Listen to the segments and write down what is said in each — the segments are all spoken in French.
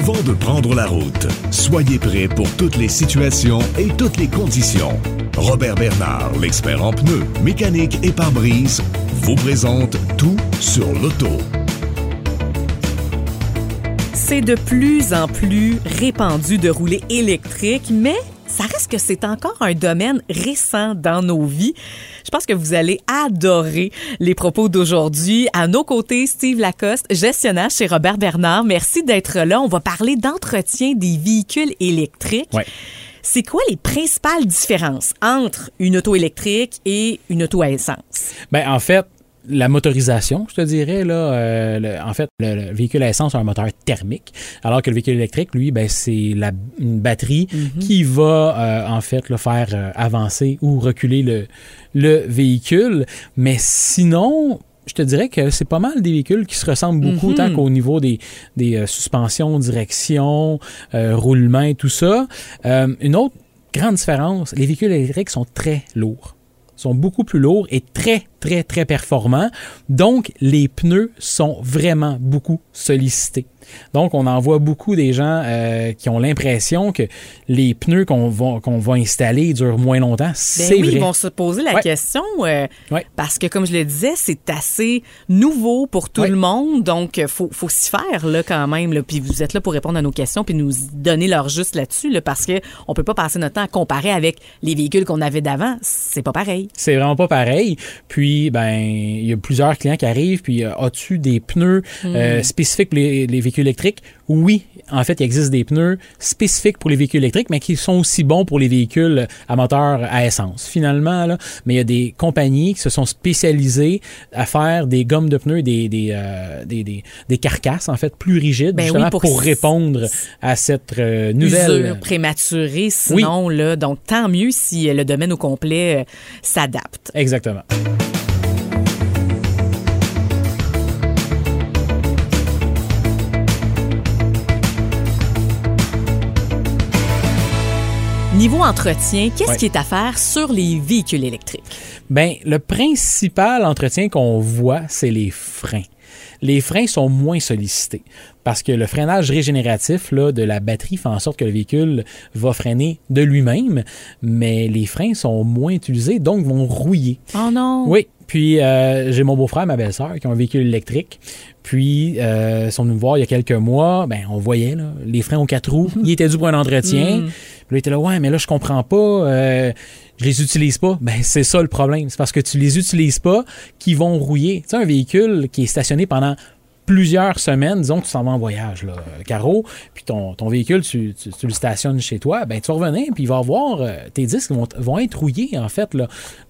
avant de prendre la route. Soyez prêts pour toutes les situations et toutes les conditions. Robert Bernard, l'expert en pneus, mécanique et pare-brise, vous présente tout sur l'auto. C'est de plus en plus répandu de rouler électrique, mais ça reste que c'est encore un domaine récent dans nos vies. Je pense que vous allez adorer les propos d'aujourd'hui. À nos côtés, Steve Lacoste, gestionnaire chez Robert Bernard. Merci d'être là. On va parler d'entretien des véhicules électriques. Ouais. C'est quoi les principales différences entre une auto électrique et une auto à essence? Ben, en fait, la motorisation, je te dirais, là, euh, le- en fait, le, le véhicule à essence a un moteur thermique, alors que le véhicule électrique, lui, ben, c'est la, une batterie qui va, euh, en fait, le faire euh, avancer ou reculer le, le véhicule. Mais sinon, je te dirais que c'est pas mal des véhicules qui se ressemblent beaucoup, Mhm. tant qu'au niveau des, des suspensions, direction, roulement et tout ça. Euh, une autre grande différence, les véhicules électriques sont très lourds sont beaucoup plus lourds et très, très, très performants. Donc, les pneus sont vraiment beaucoup sollicités. Donc, on en voit beaucoup des gens euh, qui ont l'impression que les pneus qu'on va, qu'on va installer durent moins longtemps. Ben C'est oui, vrai. ils vont se poser la Ouais. question euh, Ouais. parce que, comme je le disais, c'est assez nouveau pour tout Ouais. le monde. Donc, il faut, faut s'y faire là, quand même. Là. Puis vous êtes là pour répondre à nos questions puis nous donner leur juste là-dessus là, parce que on peut pas passer notre temps à comparer avec les véhicules qu'on avait d'avant. C'est pas pareil. C'est vraiment pas pareil. Puis, ben, il y a plusieurs clients qui arrivent. Puis, euh, as-tu des pneus euh, spécifiques pour les, les véhicules électriques? Oui, en fait, il existe des pneus spécifiques pour les véhicules électriques, mais qui sont aussi bons pour les véhicules à moteur à essence, finalement. Là. Mais il y a des compagnies qui se sont spécialisées à faire des gommes de pneus, des, des, euh, des, des, des carcasses, en fait, plus rigides, Ben oui, justement, pour répondre à cette euh, nouvelle... Usure, prématurée, sinon là. Donc, tant mieux si euh, le domaine au complet euh, s'adapte. Exactement. Niveau entretien, qu'est-ce Ouais. qui est à faire sur les véhicules électriques? Ben, le principal entretien qu'on voit, c'est les freins. Les freins sont moins sollicités parce que le freinage régénératif là, de la batterie fait en sorte que le véhicule va freiner de lui-même, mais les freins sont moins utilisés, donc vont rouiller. Oh non! Oui, puis euh, j'ai mon beau-frère et ma belle-sœur qui ont un véhicule électrique. Puis, euh, ils sont venus me voir il y a quelques mois. Ben, on voyait là, les freins aux quatre roues. Ils étaient dû pour un entretien. Mm. Puis là, il était là, ouais, mais là, je comprends pas. euh, je les utilise pas. Ben, c'est ça le problème. C'est parce que tu les utilises pas qu'ils vont rouiller. Tu sais, un véhicule qui est stationné pendant plusieurs semaines, disons que tu s'en vas en voyage, là, Caro, puis ton, véhicule, tu, tu, le stationnes chez toi, ben tu vas revenir, puis il va avoir, euh, tes disques vont, être rouillés, en fait.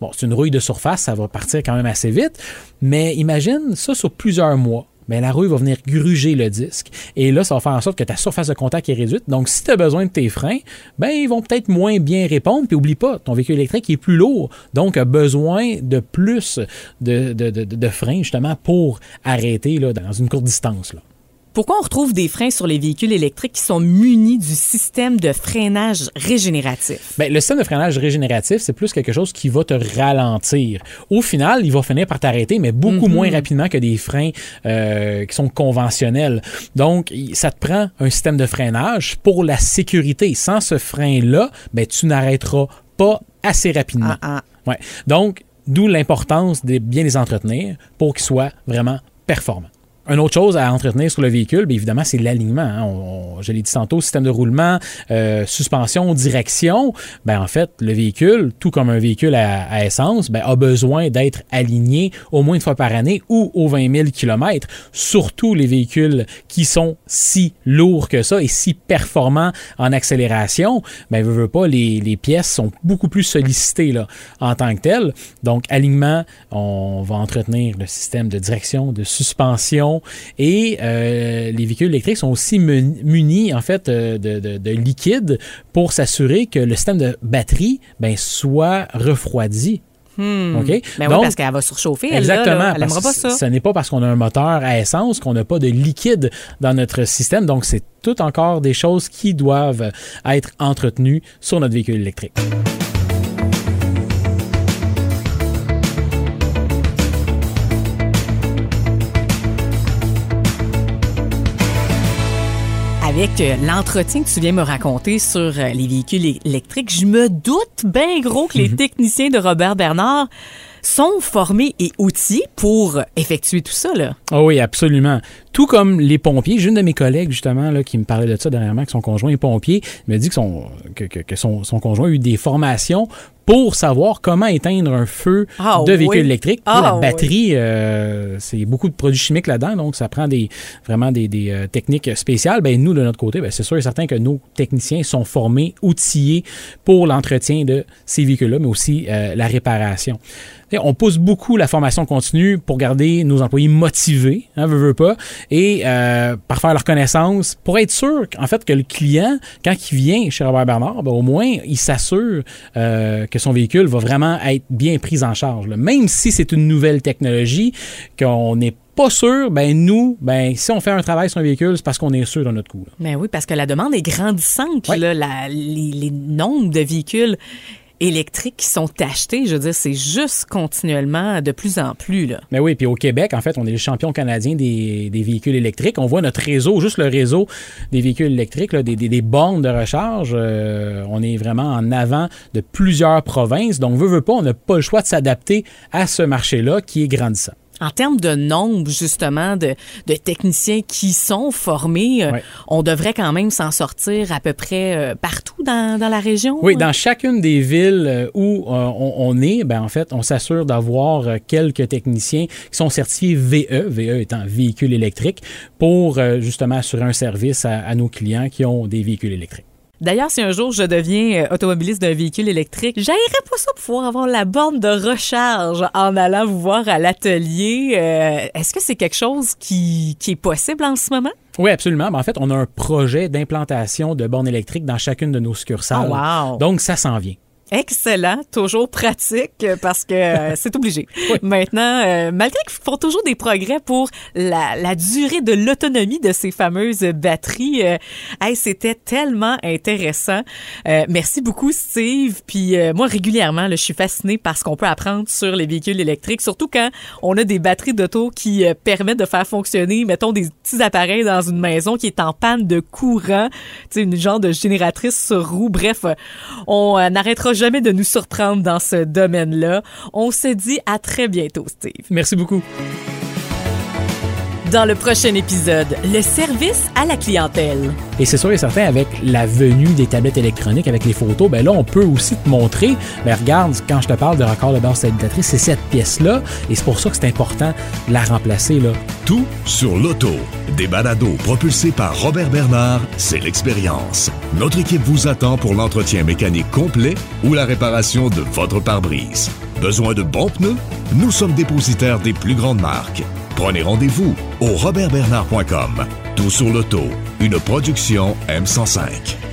Bon, c'est une rouille de surface, ça va partir quand même assez vite, mais imagine ça sur plusieurs mois. Ben, la rouille va venir gruger le disque. Et là, ça va faire en sorte que ta surface de contact est réduite. Donc, si tu as besoin de tes freins, ben, ils vont peut-être moins bien répondre. Puis, oublie pas, ton véhicule électrique est plus lourd. Donc, a besoin de plus de, de, de, de freins, justement, pour arrêter là, dans une courte distance. Là. Pourquoi on retrouve des freins sur les véhicules électriques qui sont munis du système de freinage régénératif? Ben, le système de freinage régénératif, c'est plus quelque chose qui va te ralentir. Au final, il va finir par t'arrêter, mais beaucoup moins rapidement que des freins euh, qui sont conventionnels. Donc, ça te prend un système de freinage pour la sécurité. Sans ce frein-là, ben, tu n'arrêteras pas assez rapidement. Ah, ah. Ouais. Donc, d'où l'importance de bien les entretenir pour qu'ils soient vraiment performants. Une autre chose à entretenir sur le véhicule, bien évidemment, c'est l'alignement. hein. Je l'ai dit tantôt, système de roulement, euh, suspension, direction. Ben, en fait, le véhicule, tout comme un véhicule à, essence, ben, a besoin d'être aligné au moins une fois par année ou aux 20 000 km. Surtout les véhicules qui sont si lourds que ça et si performants en accélération, ben, veux, veux pas, les, les pièces sont beaucoup plus sollicitées là, en tant que telles. Donc, alignement, on va entretenir le système de direction, de suspension et euh, les véhicules électriques sont aussi mun- munis en fait euh, de, de, de liquide pour s'assurer que le système de batterie ben, soit refroidi. Hmm. OK? Ben oui, Donc, parce qu'elle va surchauffer. Elle, Exactement. là. elle parce pas ça. Ce n'est pas parce qu'on a un moteur à essence qu'on n'a pas de liquide dans notre système. Donc, c'est tout encore des choses qui doivent être entretenues sur notre véhicule électrique. Euh, l'entretien que tu viens me raconter sur euh, les véhicules électriques, je me doute bien gros que les Mhm. techniciens de Robert Bernard sont formés et outillés pour effectuer tout ça. Là. Ah oui, absolument. Tout comme les pompiers. J'ai une de mes collègues, justement, là, qui me parlait de ça dernièrement, que son conjoint est pompier, me dit que son, que, que- que son, son conjoint a eu des formations pour savoir comment éteindre un feu Ah de oui. véhicule électrique. Ah la oui. batterie, euh, c'est beaucoup de produits chimiques là-dedans, donc ça prend des vraiment des, des, euh, techniques spéciales. Ben, nous, de notre côté, ben, c'est sûr et certain que nos techniciens sont formés, outillés pour l'entretien de ces véhicules-là, mais aussi euh, la réparation. On pousse beaucoup la formation continue pour garder nos employés motivés, hein, veut, veut pas, et par faire leur connaissance, pour être sûr en fait que le client, quand il vient chez Robert Bernard, ben, au moins il s'assure que son véhicule va vraiment être bien pris en charge. là. Même si c'est une nouvelle technologie, qu'on n'est pas sûr, ben nous, ben si on fait un travail sur un véhicule, c'est parce qu'on est sûr de notre là. Mais oui, parce que la demande est grandissante. Là, la- les, les nombres de véhicules électriques qui sont achetés, je veux dire, c'est juste continuellement de plus en plus. Là. Mais oui, puis au Québec, en fait, on est le champion canadien des, des véhicules électriques. On voit notre réseau, juste le réseau des véhicules électriques, là, des, des- des bornes de recharge. euh, on est vraiment en avant de plusieurs provinces. Donc, veut, veut pas, on n'a pas le choix de s'adapter à ce marché-là qui est grandissant. En termes de nombre, justement, de, de techniciens qui sont formés, euh, Ouais. on devrait quand même s'en sortir à peu près euh, partout dans, dans la région. Oui, hein? dans chacune des villes euh, où on, on est, ben en fait, on s'assure d'avoir quelques techniciens qui sont certifiés VE, VE étant véhicule électrique, pour justement assurer un service à, à nos clients qui ont des véhicules électriques. D'ailleurs, si un jour je deviens euh, automobiliste d'un véhicule électrique, j'aimerais pas ça pour pouvoir avoir la borne de recharge en allant vous voir à l'atelier. Euh, Est-ce que c'est quelque chose qui, qui est possible en ce moment? Oui, absolument. En fait, on a un projet d'implantation de bornes électriques dans chacune de nos succursales. Oh, wow. Donc, ça s'en vient. Excellent, toujours pratique euh, parce que euh, c'est obligé. Maintenant, euh, malgré qu'ils font toujours des progrès pour la, la durée de l'autonomie de ces fameuses batteries, euh, hey, c'était tellement intéressant. Euh, merci beaucoup, Steve. Puis euh, moi, régulièrement, là, je suis fascinée par ce qu'on peut apprendre sur les véhicules électriques, surtout quand on a des batteries d'auto qui permettent de faire fonctionner, mettons, des petits appareils dans une maison qui est en panne de courant, tu sais, une genre de génératrice sur roue. Bref, on n'arrêtera jamais de nous surprendre dans ce domaine-là. On se dit à très bientôt, Steve. Merci beaucoup. Dans le prochain épisode, le service à la clientèle. Et c'est sûr et certain, avec la venue des tablettes électroniques, avec les photos, ben là, on peut aussi te montrer, ben regarde, quand je te parle de record de base stabilisatrice, c'est cette pièce-là, et c'est pour ça que c'est important de la remplacer, là. Tout sur l'auto. Des balados propulsés par Robert Bernard, c'est l'expérience. Notre équipe vous attend pour l'entretien mécanique complet ou la réparation de votre pare-brise. Besoin de bons pneus? Nous sommes dépositaires des plus grandes marques. Prenez rendez-vous au robertbernard.com. Tout sur l'auto, une production M105.